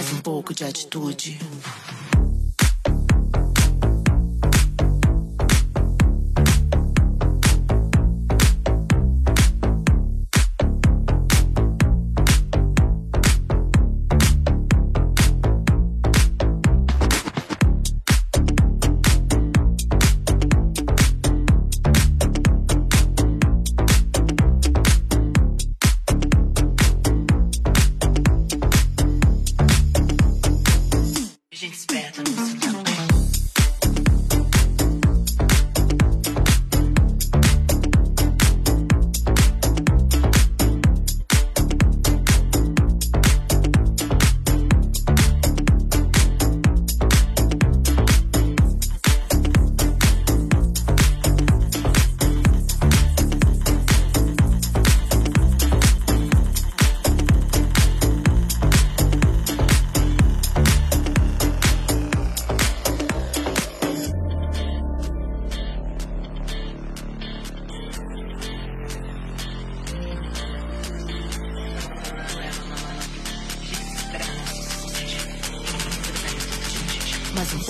mais um pouco de atitude. paso.